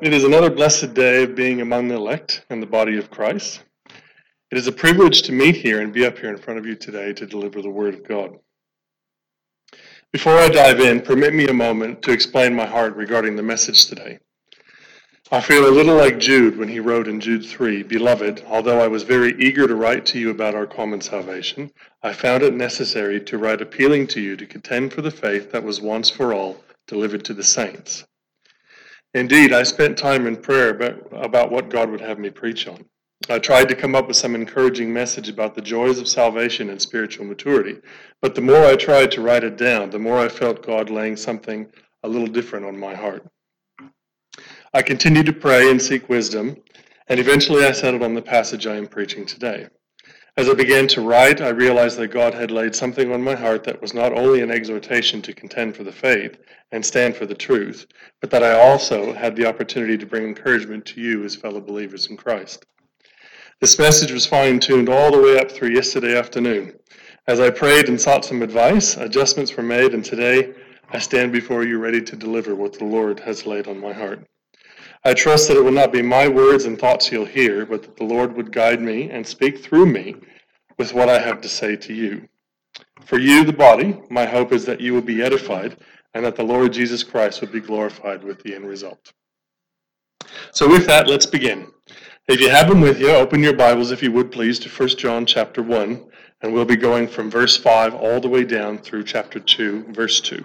It is another blessed day of being among the elect and the body of Christ. It is a privilege to meet here and be up here in front of you today to deliver the Word of God. Before I dive in, permit me a moment to explain my heart regarding the message today. I feel a little like Jude when he wrote in Jude 3 Beloved, although I was very eager to write to you about our common salvation, I found it necessary to write appealing to you to contend for the faith that was once for all delivered to the saints. Indeed, I spent time in prayer about, what God would have me preach on. I tried to come up with some encouraging message about the joys of salvation and spiritual maturity, but the more I tried to write it down, the more I felt God laying something a little different on my heart. I continued to pray and seek wisdom, and eventually I settled on the passage I am preaching today. As I began to write, I realized that God had laid something on my heart that was not only an exhortation to contend for the faith and stand for the truth, but that I also had the opportunity to bring encouragement to you as fellow believers in Christ. This message was fine tuned all the way up through yesterday afternoon. As I prayed and sought some advice, adjustments were made, and today I stand before you ready to deliver what the Lord has laid on my heart. I trust that it will not be my words and thoughts you'll hear, but that the Lord would guide me and speak through me with what I have to say to you. For you, the body, my hope is that you will be edified and that the Lord Jesus Christ would be glorified with the end result. So with that, let's begin. If you have them with you, open your Bibles, if you would please, to 1 John chapter 1, and we'll be going from verse 5 all the way down through chapter 2, verse 2.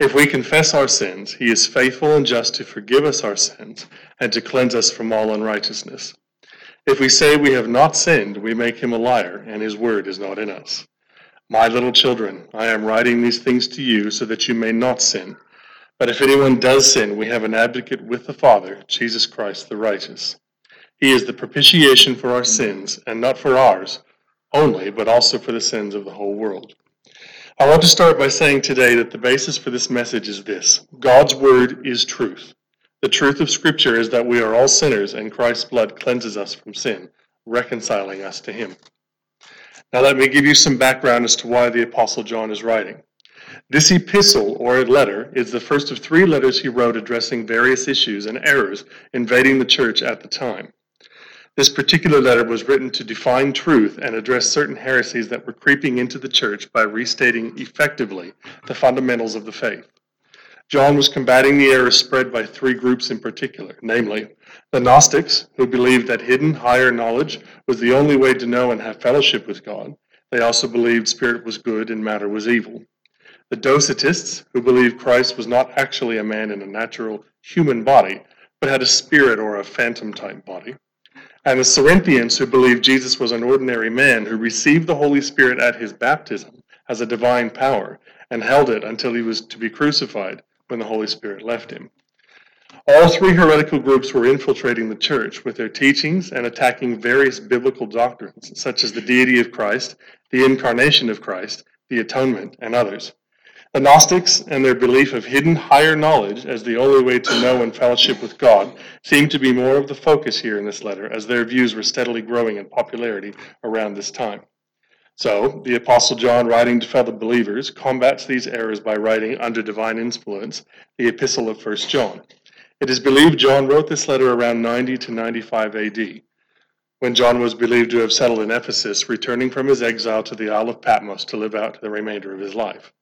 If we confess our sins, he is faithful and just to forgive us our sins and to cleanse us from all unrighteousness. If we say we have not sinned, we make him a liar, and his word is not in us. My little children, I am writing these things to you so that you may not sin. But if anyone does sin, we have an advocate with the Father, Jesus Christ the righteous. He is the propitiation for our sins, and not for ours only, but also for the sins of the whole world. I want to start by saying today that the basis for this message is this God's Word is truth. The truth of Scripture is that we are all sinners and Christ's blood cleanses us from sin, reconciling us to Him. Now, let me give you some background as to why the Apostle John is writing. This epistle, or letter, is the first of three letters he wrote addressing various issues and errors invading the church at the time. This particular letter was written to define truth and address certain heresies that were creeping into the church by restating effectively the fundamentals of the faith. John was combating the errors spread by three groups in particular, namely, the Gnostics, who believed that hidden higher knowledge was the only way to know and have fellowship with God. They also believed spirit was good and matter was evil. The Docetists, who believed Christ was not actually a man in a natural human body, but had a spirit or a phantom type body and the Cerinthians who believed Jesus was an ordinary man who received the Holy Spirit at his baptism as a divine power and held it until he was to be crucified when the Holy Spirit left him. All three heretical groups were infiltrating the church with their teachings and attacking various biblical doctrines, such as the deity of Christ, the incarnation of Christ, the atonement, and others. The Gnostics and their belief of hidden higher knowledge as the only way to know and fellowship with God seem to be more of the focus here in this letter, as their views were steadily growing in popularity around this time. So, the Apostle John, writing to fellow believers, combats these errors by writing under divine influence the Epistle of 1 John. It is believed John wrote this letter around 90 to 95 AD, when John was believed to have settled in Ephesus, returning from his exile to the Isle of Patmos to live out the remainder of his life.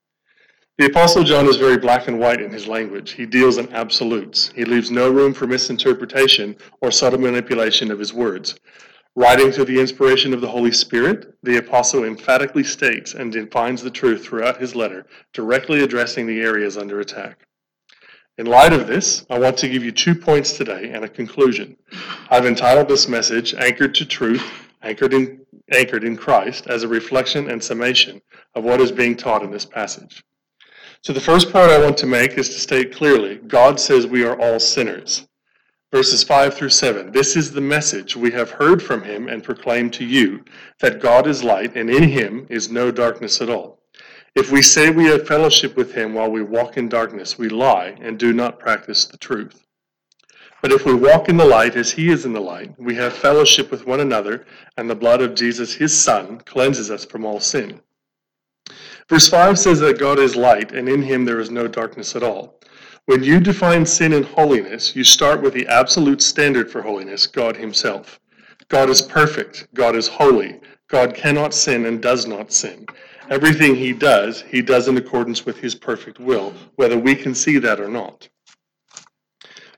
The Apostle John is very black and white in his language. He deals in absolutes. He leaves no room for misinterpretation or subtle manipulation of his words. Writing through the inspiration of the Holy Spirit, the Apostle emphatically states and defines the truth throughout his letter, directly addressing the areas under attack. In light of this, I want to give you two points today and a conclusion. I've entitled this message Anchored to Truth, Anchored in, Anchored in Christ, as a reflection and summation of what is being taught in this passage. So the first point I want to make is to state clearly God says we are all sinners. Verses 5 through 7 This is the message we have heard from him and proclaimed to you that God is light, and in him is no darkness at all. If we say we have fellowship with him while we walk in darkness, we lie and do not practice the truth. But if we walk in the light as he is in the light, we have fellowship with one another, and the blood of Jesus, his Son, cleanses us from all sin. Verse 5 says that God is light, and in him there is no darkness at all. When you define sin and holiness, you start with the absolute standard for holiness, God Himself. God is perfect. God is holy. God cannot sin and does not sin. Everything He does, He does in accordance with His perfect will, whether we can see that or not.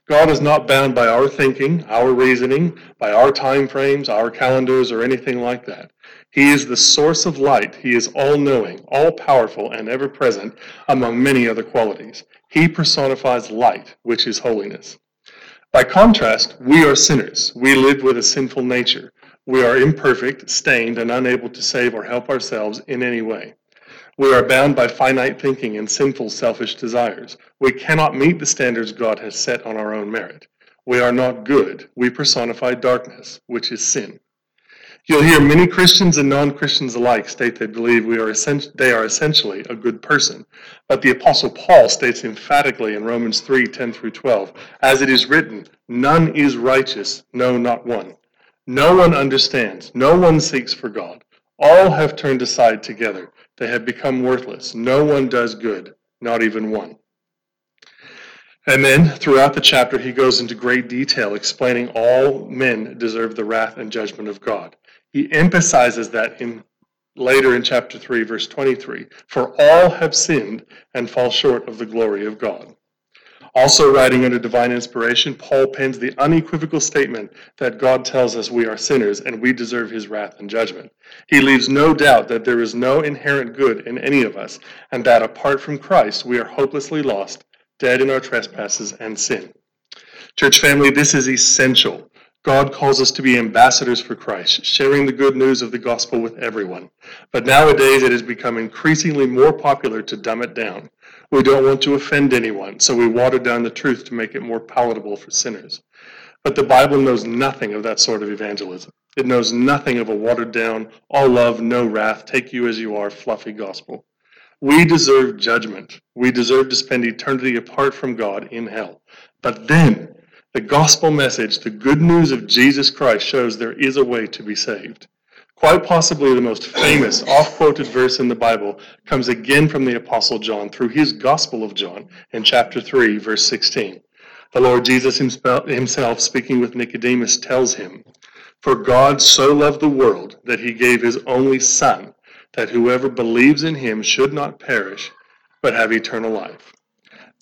God is not bound by our thinking, our reasoning, by our time frames, our calendars, or anything like that. He is the source of light. He is all knowing, all powerful, and ever present, among many other qualities. He personifies light, which is holiness. By contrast, we are sinners. We live with a sinful nature. We are imperfect, stained, and unable to save or help ourselves in any way. We are bound by finite thinking and sinful, selfish desires. We cannot meet the standards God has set on our own merit. We are not good. We personify darkness, which is sin. You'll hear many Christians and non-Christians alike state they believe we are they are essentially a good person. But the Apostle Paul states emphatically in Romans 3 10 through 12, as it is written, None is righteous, no, not one. No one understands, no one seeks for God. All have turned aside together. They have become worthless. No one does good, not even one. And then throughout the chapter, he goes into great detail explaining all men deserve the wrath and judgment of God. He emphasizes that in later in chapter 3 verse 23 for all have sinned and fall short of the glory of god. Also writing under divine inspiration paul pens the unequivocal statement that god tells us we are sinners and we deserve his wrath and judgment. He leaves no doubt that there is no inherent good in any of us and that apart from christ we are hopelessly lost dead in our trespasses and sin. Church family this is essential God calls us to be ambassadors for Christ, sharing the good news of the gospel with everyone. But nowadays it has become increasingly more popular to dumb it down. We don't want to offend anyone, so we water down the truth to make it more palatable for sinners. But the Bible knows nothing of that sort of evangelism. It knows nothing of a watered down, all love, no wrath, take you as you are, fluffy gospel. We deserve judgment. We deserve to spend eternity apart from God in hell. But then the gospel message, the good news of Jesus Christ, shows there is a way to be saved. Quite possibly the most famous, oft quoted verse in the Bible comes again from the Apostle John through his Gospel of John in chapter 3, verse 16. The Lord Jesus himself, speaking with Nicodemus, tells him, For God so loved the world that he gave his only Son, that whoever believes in him should not perish, but have eternal life.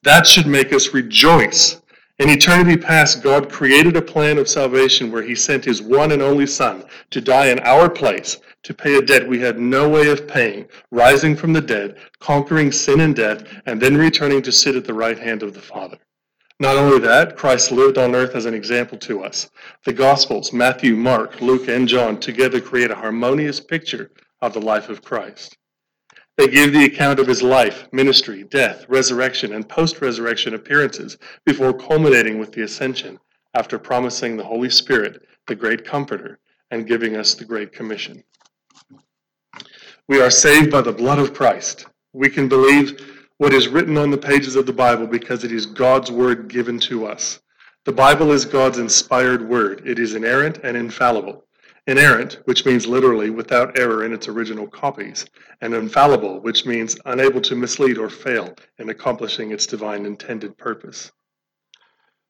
That should make us rejoice in eternity past, God created a plan of salvation where He sent His one and only Son to die in our place, to pay a debt we had no way of paying, rising from the dead, conquering sin and death, and then returning to sit at the right hand of the Father. Not only that, Christ lived on earth as an example to us. The Gospels, Matthew, Mark, Luke, and John, together create a harmonious picture of the life of Christ. They give the account of his life, ministry, death, resurrection, and post resurrection appearances before culminating with the ascension after promising the Holy Spirit, the great comforter, and giving us the great commission. We are saved by the blood of Christ. We can believe what is written on the pages of the Bible because it is God's word given to us. The Bible is God's inspired word. It is inerrant and infallible inerrant, which means literally without error in its original copies, and infallible, which means unable to mislead or fail in accomplishing its divine intended purpose.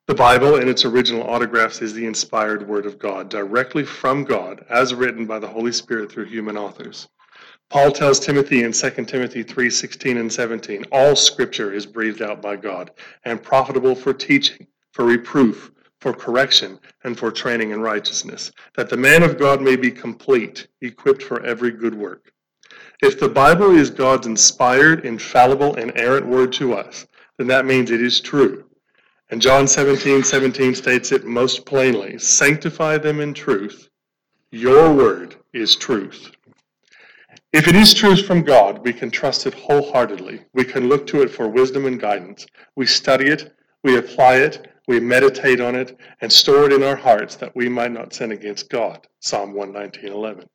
The Bible, in its original autographs, is the inspired Word of God, directly from God, as written by the Holy Spirit through human authors. Paul tells Timothy in 2 Timothy 3 16 and 17, all scripture is breathed out by God and profitable for teaching, for reproof, for correction, and for training in righteousness, that the man of God may be complete, equipped for every good work. If the Bible is God's inspired, infallible, and errant word to us, then that means it is true. And John 17, 17 states it most plainly Sanctify them in truth. Your word is truth. If it is truth from God, we can trust it wholeheartedly. We can look to it for wisdom and guidance. We study it, we apply it, we meditate on it, and store it in our hearts that we might not sin against God. Psalm 119:11.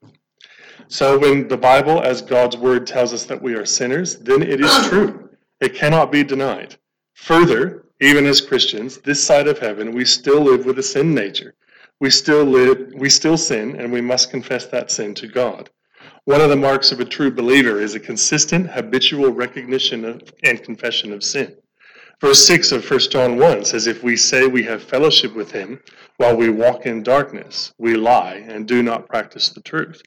So when the Bible, as God's word, tells us that we are sinners, then it is true. It cannot be denied. Further, even as Christians, this side of heaven, we still live with a sin nature. We still live, we still sin, and we must confess that sin to God. One of the marks of a true believer is a consistent, habitual recognition of, and confession of sin. Verse 6 of 1 John 1 says, If we say we have fellowship with him while we walk in darkness, we lie and do not practice the truth.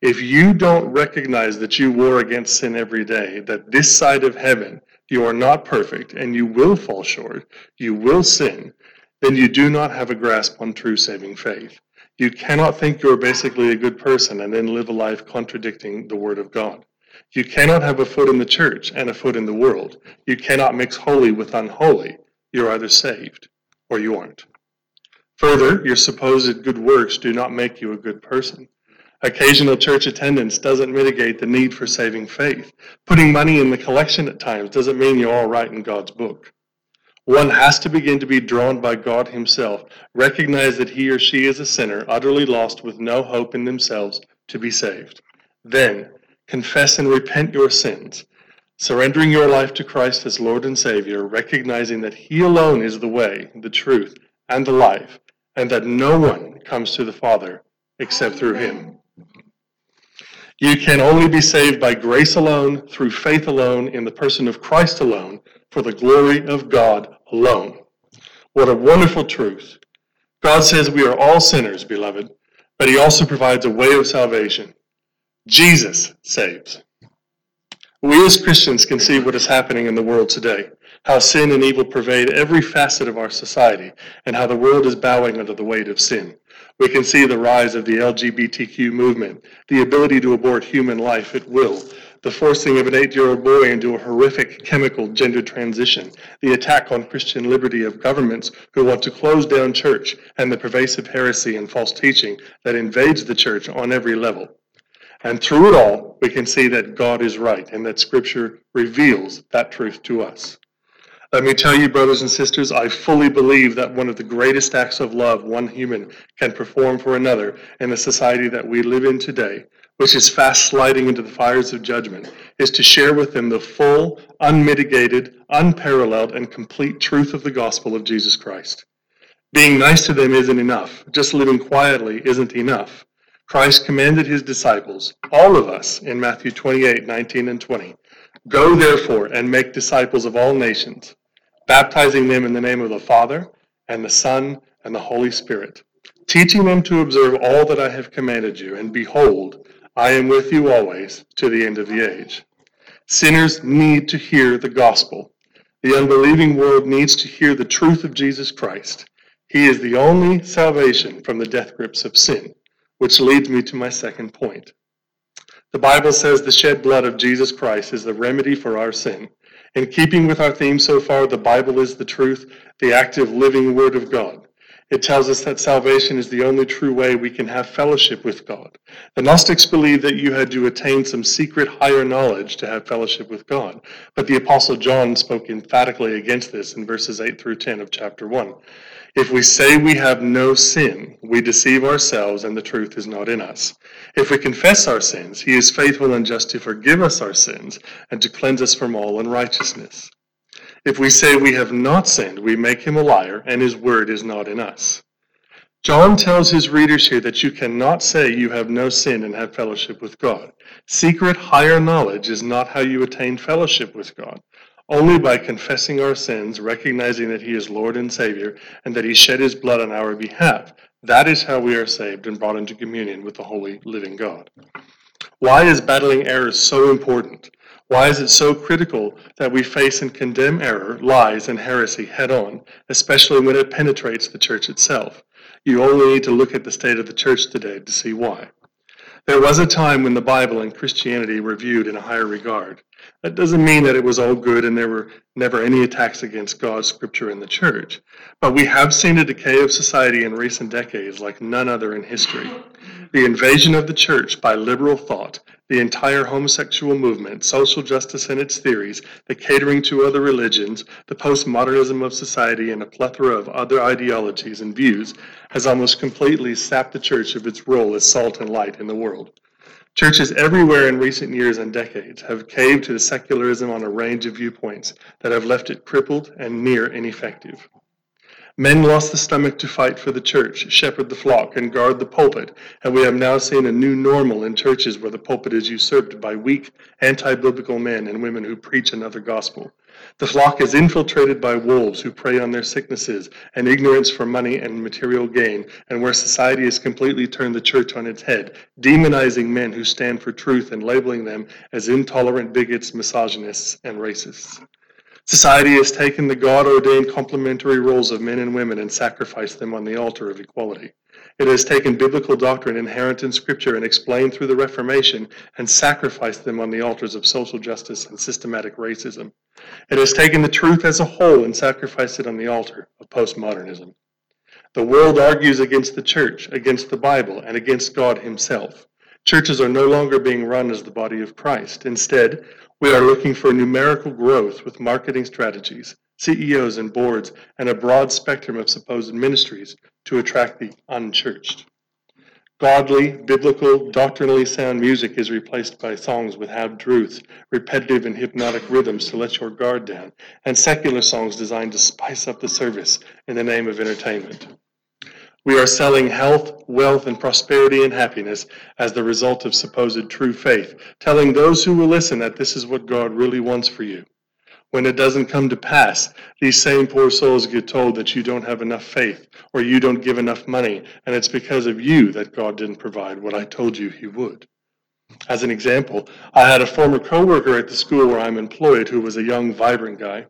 If you don't recognize that you war against sin every day, that this side of heaven you are not perfect and you will fall short, you will sin, then you do not have a grasp on true saving faith. You cannot think you're basically a good person and then live a life contradicting the Word of God. You cannot have a foot in the church and a foot in the world. You cannot mix holy with unholy. You're either saved or you aren't. Further, your supposed good works do not make you a good person. Occasional church attendance doesn't mitigate the need for saving faith. Putting money in the collection at times doesn't mean you're all right in God's book. One has to begin to be drawn by God Himself, recognize that he or she is a sinner, utterly lost with no hope in themselves to be saved. Then, confess and repent your sins, surrendering your life to Christ as Lord and Savior, recognizing that He alone is the way, the truth, and the life, and that no one comes to the Father except through Him. You can only be saved by grace alone, through faith alone, in the person of Christ alone, for the glory of God alone. What a wonderful truth. God says we are all sinners, beloved, but He also provides a way of salvation. Jesus saves. We as Christians can see what is happening in the world today, how sin and evil pervade every facet of our society, and how the world is bowing under the weight of sin. We can see the rise of the LGBTQ movement, the ability to abort human life at will, the forcing of an eight year old boy into a horrific chemical gender transition, the attack on Christian liberty of governments who want to close down church, and the pervasive heresy and false teaching that invades the church on every level. And through it all, we can see that God is right and that Scripture reveals that truth to us. Let me tell you, brothers and sisters, I fully believe that one of the greatest acts of love one human can perform for another in the society that we live in today, which is fast sliding into the fires of judgment, is to share with them the full, unmitigated, unparalleled, and complete truth of the gospel of Jesus Christ. Being nice to them isn't enough. Just living quietly isn't enough. Christ commanded his disciples, all of us, in Matthew 28 19 and 20, Go therefore and make disciples of all nations, baptizing them in the name of the Father, and the Son, and the Holy Spirit, teaching them to observe all that I have commanded you. And behold, I am with you always to the end of the age. Sinners need to hear the gospel. The unbelieving world needs to hear the truth of Jesus Christ. He is the only salvation from the death grips of sin. Which leads me to my second point. The Bible says the shed blood of Jesus Christ is the remedy for our sin. In keeping with our theme so far, the Bible is the truth, the active, living Word of God. It tells us that salvation is the only true way we can have fellowship with God. The Gnostics believed that you had to attain some secret higher knowledge to have fellowship with God, but the Apostle John spoke emphatically against this in verses 8 through 10 of chapter 1. If we say we have no sin, we deceive ourselves and the truth is not in us. If we confess our sins, he is faithful and just to forgive us our sins and to cleanse us from all unrighteousness. If we say we have not sinned, we make him a liar and his word is not in us. John tells his readers here that you cannot say you have no sin and have fellowship with God. Secret higher knowledge is not how you attain fellowship with God. Only by confessing our sins, recognizing that He is Lord and Savior, and that He shed His blood on our behalf. That is how we are saved and brought into communion with the holy, living God. Why is battling errors so important? Why is it so critical that we face and condemn error, lies, and heresy head on, especially when it penetrates the church itself? You only need to look at the state of the church today to see why. There was a time when the Bible and Christianity were viewed in a higher regard. That doesn't mean that it was all good and there were never any attacks against God's scripture in the church. But we have seen a decay of society in recent decades like none other in history. The invasion of the church by liberal thought, the entire homosexual movement, social justice and its theories, the catering to other religions, the postmodernism of society, and a plethora of other ideologies and views has almost completely sapped the church of its role as salt and light in the world. Churches everywhere in recent years and decades have caved to secularism on a range of viewpoints that have left it crippled and near ineffective. Men lost the stomach to fight for the church, shepherd the flock, and guard the pulpit, and we have now seen a new normal in churches where the pulpit is usurped by weak, anti biblical men and women who preach another gospel. The flock is infiltrated by wolves who prey on their sicknesses and ignorance for money and material gain, and where society has completely turned the church on its head, demonizing men who stand for truth and labeling them as intolerant bigots, misogynists, and racists. Society has taken the God ordained complementary roles of men and women and sacrificed them on the altar of equality. It has taken biblical doctrine inherent in Scripture and explained through the Reformation and sacrificed them on the altars of social justice and systematic racism. It has taken the truth as a whole and sacrificed it on the altar of postmodernism. The world argues against the church, against the Bible, and against God Himself. Churches are no longer being run as the body of Christ. Instead, we are looking for numerical growth with marketing strategies, CEOs and boards, and a broad spectrum of supposed ministries to attract the unchurched. Godly, biblical, doctrinally sound music is replaced by songs with half truths, repetitive and hypnotic rhythms to let your guard down, and secular songs designed to spice up the service in the name of entertainment. We are selling health, wealth, and prosperity and happiness as the result of supposed true faith, telling those who will listen that this is what God really wants for you. When it doesn't come to pass, these same poor souls get told that you don't have enough faith or you don't give enough money, and it's because of you that God didn't provide what I told you He would. As an example, I had a former coworker at the school where I'm employed who was a young, vibrant guy.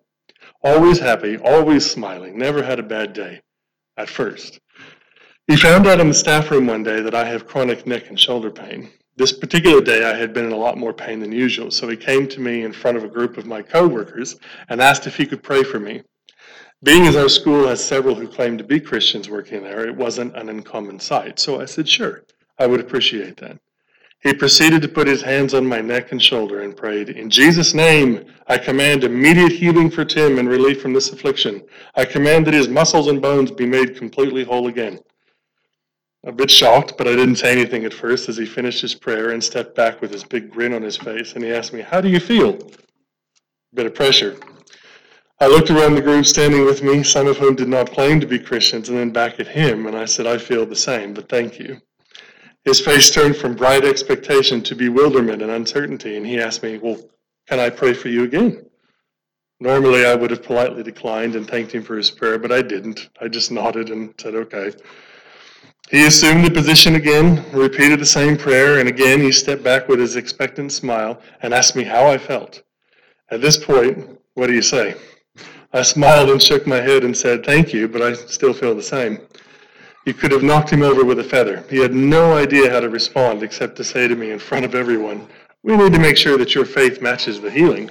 Always happy, always smiling, never had a bad day. At first. He found out in the staff room one day that I have chronic neck and shoulder pain. This particular day, I had been in a lot more pain than usual, so he came to me in front of a group of my coworkers and asked if he could pray for me. Being as our school has several who claim to be Christians working there, it wasn't an uncommon sight, so I said, sure, I would appreciate that. He proceeded to put his hands on my neck and shoulder and prayed, In Jesus' name, I command immediate healing for Tim and relief from this affliction. I command that his muscles and bones be made completely whole again a bit shocked, but I didn't say anything at first as he finished his prayer and stepped back with his big grin on his face. And he asked me, How do you feel? A bit of pressure. I looked around the group standing with me, some of whom did not claim to be Christians, and then back at him, and I said, I feel the same, but thank you. His face turned from bright expectation to bewilderment and uncertainty, and he asked me, Well, can I pray for you again? Normally, I would have politely declined and thanked him for his prayer, but I didn't. I just nodded and said, Okay. He assumed the position again, repeated the same prayer, and again he stepped back with his expectant smile and asked me how I felt. At this point, what do you say? I smiled and shook my head and said, Thank you, but I still feel the same. You could have knocked him over with a feather. He had no idea how to respond except to say to me in front of everyone, We need to make sure that your faith matches the healing.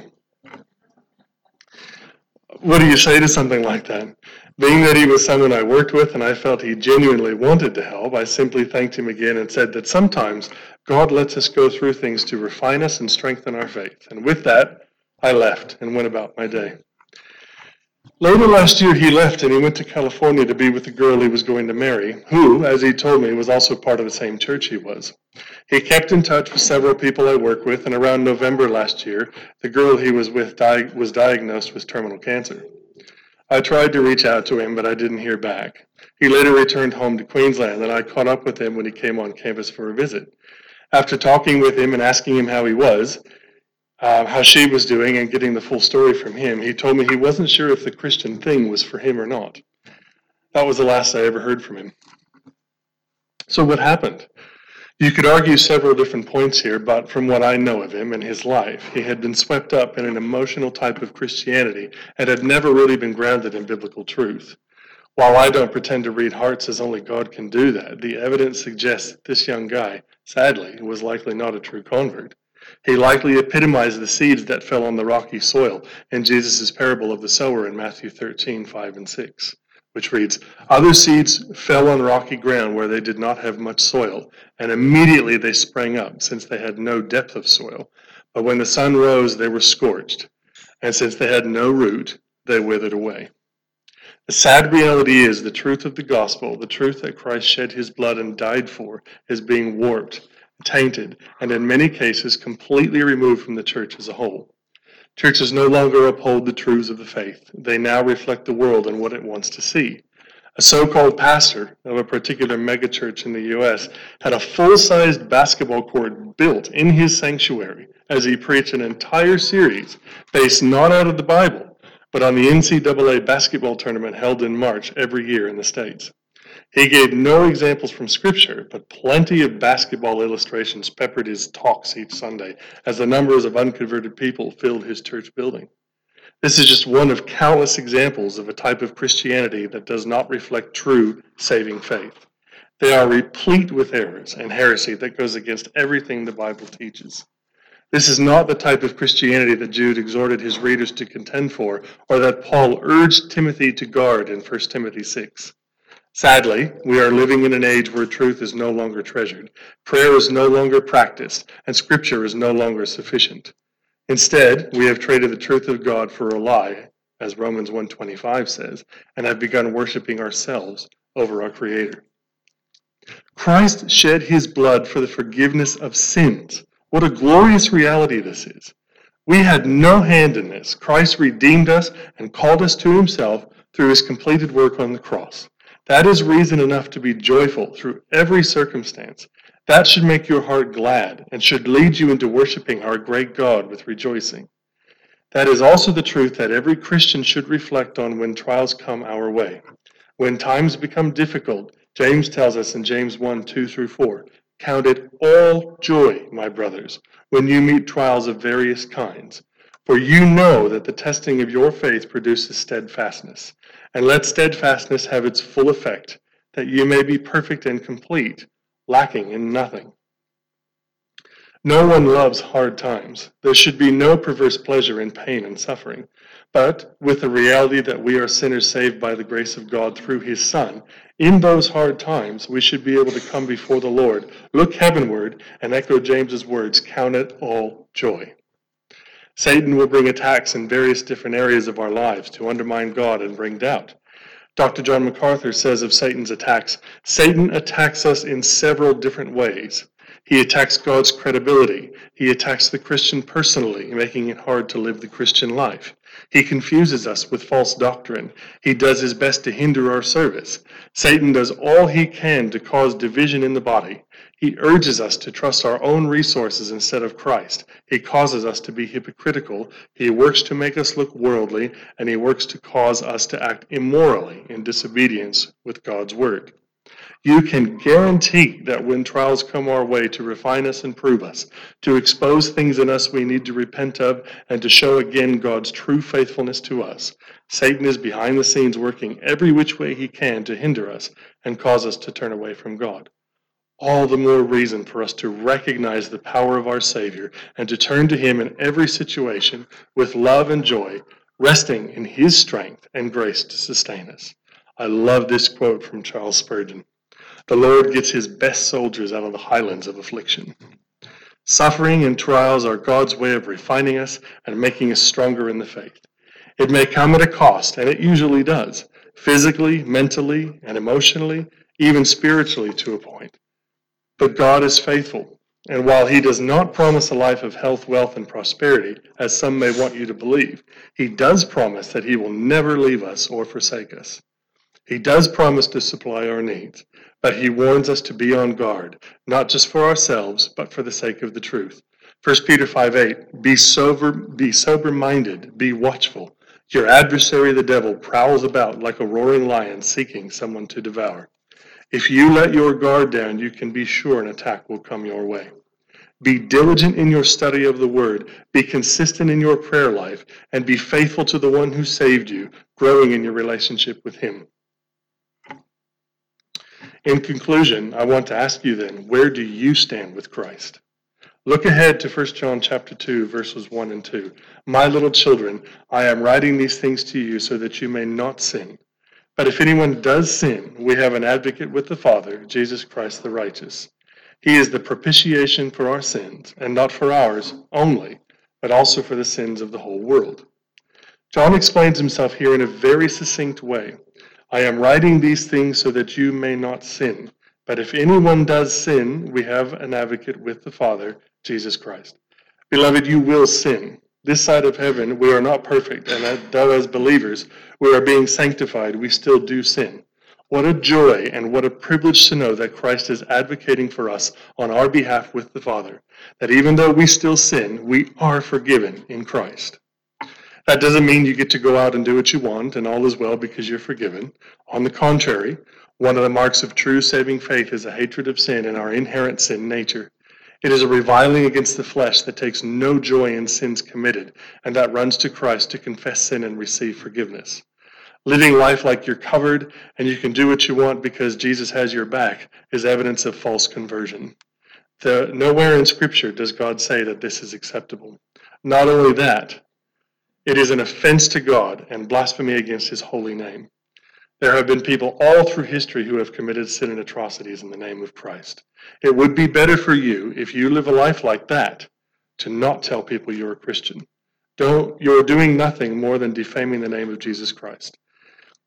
What do you say to something like that? Being that he was someone I worked with and I felt he genuinely wanted to help, I simply thanked him again and said that sometimes God lets us go through things to refine us and strengthen our faith. And with that, I left and went about my day. Later last year, he left and he went to California to be with the girl he was going to marry, who, as he told me, was also part of the same church he was. He kept in touch with several people I work with, and around November last year, the girl he was with di- was diagnosed with terminal cancer. I tried to reach out to him, but I didn't hear back. He later returned home to Queensland, and I caught up with him when he came on campus for a visit. After talking with him and asking him how he was, uh, how she was doing, and getting the full story from him, he told me he wasn't sure if the Christian thing was for him or not. That was the last I ever heard from him. So, what happened? You could argue several different points here, but from what I know of him and his life, he had been swept up in an emotional type of Christianity and had never really been grounded in biblical truth. While I don't pretend to read hearts as only God can do that, the evidence suggests that this young guy, sadly, was likely not a true convert. He likely epitomized the seeds that fell on the rocky soil in Jesus' parable of the sower in Matthew 13, 5 and 6. Which reads Other seeds fell on rocky ground where they did not have much soil, and immediately they sprang up, since they had no depth of soil. But when the sun rose, they were scorched, and since they had no root, they withered away. The sad reality is the truth of the gospel, the truth that Christ shed his blood and died for, is being warped, tainted, and in many cases completely removed from the church as a whole. Churches no longer uphold the truths of the faith. They now reflect the world and what it wants to see. A so called pastor of a particular megachurch in the U.S. had a full sized basketball court built in his sanctuary as he preached an entire series based not out of the Bible, but on the NCAA basketball tournament held in March every year in the States. He gave no examples from Scripture, but plenty of basketball illustrations peppered his talks each Sunday as the numbers of unconverted people filled his church building. This is just one of countless examples of a type of Christianity that does not reflect true saving faith. They are replete with errors and heresy that goes against everything the Bible teaches. This is not the type of Christianity that Jude exhorted his readers to contend for, or that Paul urged Timothy to guard in 1 Timothy 6. Sadly, we are living in an age where truth is no longer treasured, prayer is no longer practiced, and scripture is no longer sufficient. Instead, we have traded the truth of God for a lie, as Romans 1:25 says, and have begun worshiping ourselves over our creator. Christ shed his blood for the forgiveness of sins. What a glorious reality this is. We had no hand in this. Christ redeemed us and called us to himself through his completed work on the cross. That is reason enough to be joyful through every circumstance. That should make your heart glad and should lead you into worshiping our great God with rejoicing. That is also the truth that every Christian should reflect on when trials come our way. When times become difficult, James tells us in James 1 2 through 4 Count it all joy, my brothers, when you meet trials of various kinds. For you know that the testing of your faith produces steadfastness. And let steadfastness have its full effect, that you may be perfect and complete, lacking in nothing. No one loves hard times. There should be no perverse pleasure in pain and suffering. But with the reality that we are sinners saved by the grace of God through his Son, in those hard times we should be able to come before the Lord, look heavenward, and echo James's words, count it all joy. Satan will bring attacks in various different areas of our lives to undermine God and bring doubt. Dr. John MacArthur says of Satan's attacks Satan attacks us in several different ways. He attacks God's credibility. He attacks the Christian personally, making it hard to live the Christian life. He confuses us with false doctrine. He does his best to hinder our service. Satan does all he can to cause division in the body. He urges us to trust our own resources instead of Christ. He causes us to be hypocritical. He works to make us look worldly, and he works to cause us to act immorally in disobedience with God's word. You can guarantee that when trials come our way to refine us and prove us, to expose things in us we need to repent of, and to show again God's true faithfulness to us, Satan is behind the scenes working every which way he can to hinder us and cause us to turn away from God all the more reason for us to recognize the power of our Savior and to turn to Him in every situation with love and joy, resting in His strength and grace to sustain us. I love this quote from Charles Spurgeon The Lord gets His best soldiers out of the highlands of affliction. Suffering and trials are God's way of refining us and making us stronger in the faith. It may come at a cost, and it usually does, physically, mentally, and emotionally, even spiritually to a point. But God is faithful. And while he does not promise a life of health, wealth, and prosperity, as some may want you to believe, he does promise that he will never leave us or forsake us. He does promise to supply our needs, but he warns us to be on guard, not just for ourselves, but for the sake of the truth. 1 Peter 5 8, be sober, be sober minded, be watchful. Your adversary the devil prowls about like a roaring lion seeking someone to devour. If you let your guard down, you can be sure an attack will come your way. Be diligent in your study of the word, be consistent in your prayer life, and be faithful to the one who saved you, growing in your relationship with him. In conclusion, I want to ask you then, where do you stand with Christ? Look ahead to 1 John chapter 2 verses 1 and 2. My little children, I am writing these things to you so that you may not sin. But if anyone does sin, we have an advocate with the Father, Jesus Christ the righteous. He is the propitiation for our sins, and not for ours only, but also for the sins of the whole world. John explains himself here in a very succinct way. I am writing these things so that you may not sin. But if anyone does sin, we have an advocate with the Father, Jesus Christ. Beloved, you will sin. This side of heaven, we are not perfect, and though as believers we are being sanctified, we still do sin. What a joy and what a privilege to know that Christ is advocating for us on our behalf with the Father, that even though we still sin, we are forgiven in Christ. That doesn't mean you get to go out and do what you want and all is well because you're forgiven. On the contrary, one of the marks of true saving faith is a hatred of sin and our inherent sin nature. It is a reviling against the flesh that takes no joy in sins committed and that runs to Christ to confess sin and receive forgiveness. Living life like you're covered and you can do what you want because Jesus has your back is evidence of false conversion. The, nowhere in Scripture does God say that this is acceptable. Not only that, it is an offense to God and blasphemy against his holy name. There have been people all through history who have committed sin and atrocities in the name of Christ. It would be better for you if you live a life like that to not tell people you're a Christian. Don't, you're doing nothing more than defaming the name of Jesus Christ.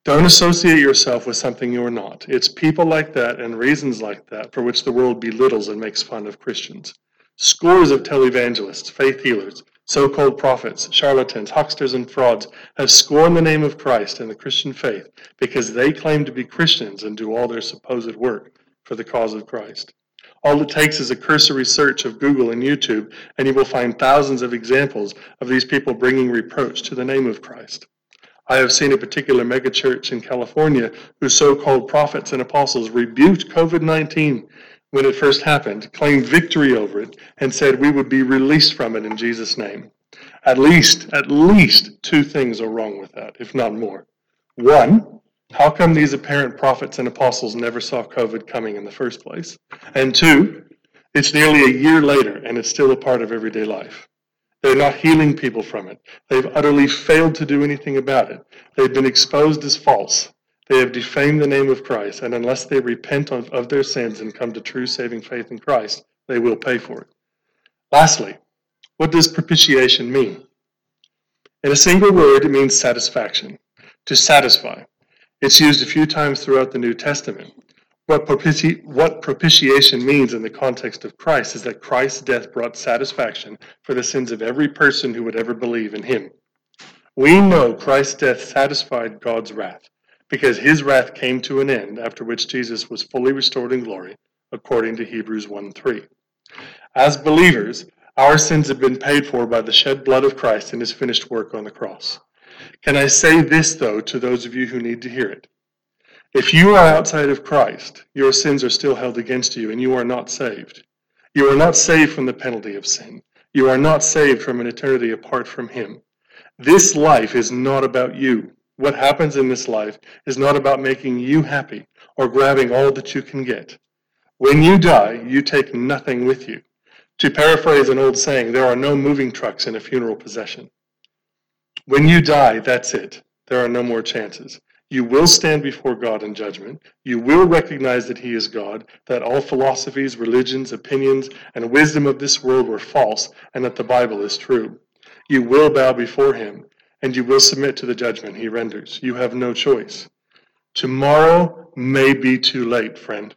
Don't associate yourself with something you're not. It's people like that and reasons like that for which the world belittles and makes fun of Christians. Scores of televangelists, faith healers, so called prophets, charlatans, hucksters, and frauds have scorned the name of Christ and the Christian faith because they claim to be Christians and do all their supposed work for the cause of Christ. All it takes is a cursory search of Google and YouTube, and you will find thousands of examples of these people bringing reproach to the name of Christ. I have seen a particular megachurch in California whose so called prophets and apostles rebuked COVID 19 when it first happened, claimed victory over it, and said we would be released from it in Jesus' name. At least, at least two things are wrong with that, if not more. One, how come these apparent prophets and apostles never saw COVID coming in the first place? And two, it's nearly a year later and it's still a part of everyday life. They're not healing people from it. They've utterly failed to do anything about it. They've been exposed as false. They have defamed the name of Christ, and unless they repent of, of their sins and come to true saving faith in Christ, they will pay for it. Lastly, what does propitiation mean? In a single word, it means satisfaction, to satisfy. It's used a few times throughout the New Testament. What, propiti- what, propitiation means in the context of Christ is that Christ's death brought satisfaction for the sins of every person who would ever believe in him. We know Christ's death satisfied God's wrath because his wrath came to an end after which Jesus was fully restored in glory, according to Hebrews 1 3. As believers, our sins have been paid for by the shed blood of Christ and his finished work on the cross. Can I say this, though, to those of you who need to hear it? If you are outside of Christ, your sins are still held against you and you are not saved. You are not saved from the penalty of sin. You are not saved from an eternity apart from Him. This life is not about you. What happens in this life is not about making you happy or grabbing all that you can get. When you die, you take nothing with you. To paraphrase an old saying, there are no moving trucks in a funeral procession. When you die, that's it. There are no more chances. You will stand before God in judgment. You will recognize that He is God, that all philosophies, religions, opinions, and wisdom of this world were false, and that the Bible is true. You will bow before Him, and you will submit to the judgment He renders. You have no choice. Tomorrow may be too late, friend.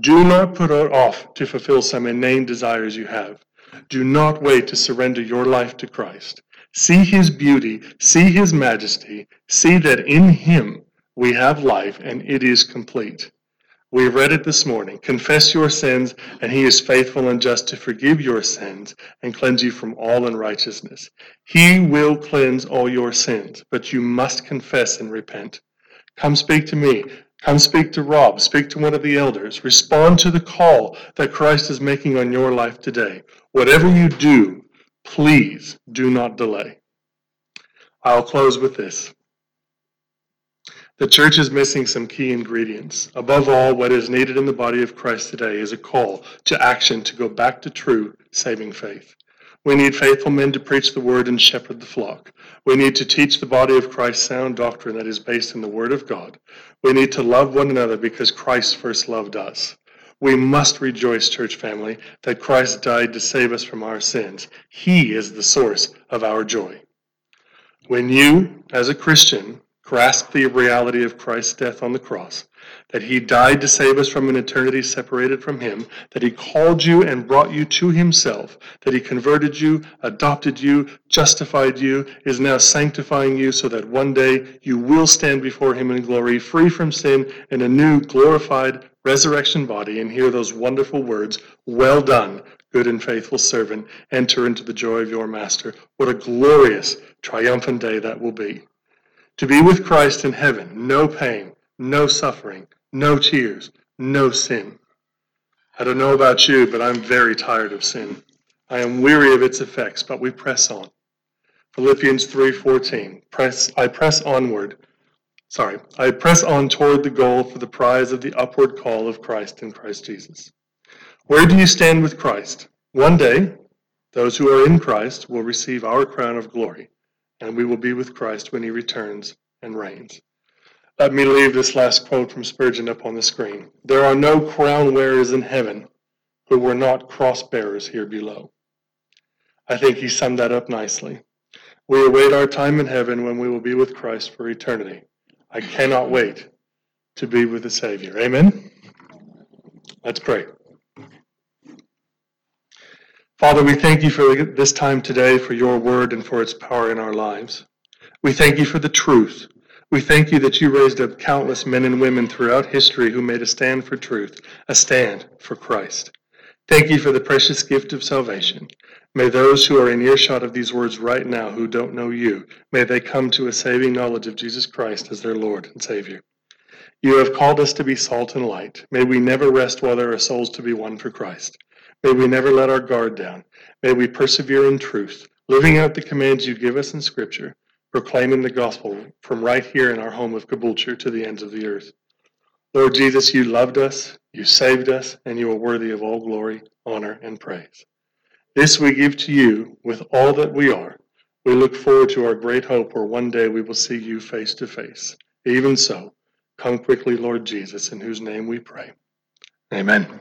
Do not put it off to fulfill some inane desires you have. Do not wait to surrender your life to Christ. See his beauty, see his majesty, see that in him we have life and it is complete. We read it this morning. Confess your sins, and he is faithful and just to forgive your sins and cleanse you from all unrighteousness. He will cleanse all your sins, but you must confess and repent. Come speak to me. Come speak to Rob. Speak to one of the elders. Respond to the call that Christ is making on your life today. Whatever you do, please do not delay. I'll close with this. The church is missing some key ingredients. Above all, what is needed in the body of Christ today is a call to action to go back to true saving faith. We need faithful men to preach the word and shepherd the flock. We need to teach the body of Christ sound doctrine that is based in the word of God. We need to love one another because Christ first loved us. We must rejoice, church family, that Christ died to save us from our sins. He is the source of our joy. When you, as a Christian, grasp the reality of Christ's death on the cross, that he died to save us from an eternity separated from him, that he called you and brought you to himself, that he converted you, adopted you, justified you, is now sanctifying you so that one day you will stand before him in glory, free from sin, in a new glorified resurrection body, and hear those wonderful words, Well done, good and faithful servant, enter into the joy of your master. What a glorious, triumphant day that will be. To be with Christ in heaven, no pain, no suffering, no tears, no sin. I don't know about you, but I'm very tired of sin. I am weary of its effects, but we press on. Philippians 3:14. Press I press onward. Sorry, I press on toward the goal for the prize of the upward call of Christ in Christ Jesus. Where do you stand with Christ? One day, those who are in Christ will receive our crown of glory, and we will be with Christ when he returns and reigns. Let me leave this last quote from Spurgeon up on the screen. There are no crown wearers in heaven who were not cross bearers here below. I think he summed that up nicely. We await our time in heaven when we will be with Christ for eternity. I cannot wait to be with the Savior. Amen? Let's pray. Father, we thank you for this time today, for your word and for its power in our lives. We thank you for the truth we thank you that you raised up countless men and women throughout history who made a stand for truth, a stand for Christ. Thank you for the precious gift of salvation. May those who are in earshot of these words right now who don't know you, may they come to a saving knowledge of Jesus Christ as their Lord and Savior. You have called us to be salt and light. May we never rest while there are souls to be won for Christ. May we never let our guard down. May we persevere in truth, living out the commands you give us in Scripture proclaiming the gospel from right here in our home of Caboolture to the ends of the earth. Lord Jesus, you loved us, you saved us, and you are worthy of all glory, honor, and praise. This we give to you with all that we are. We look forward to our great hope where one day we will see you face to face. Even so, come quickly, Lord Jesus, in whose name we pray. Amen.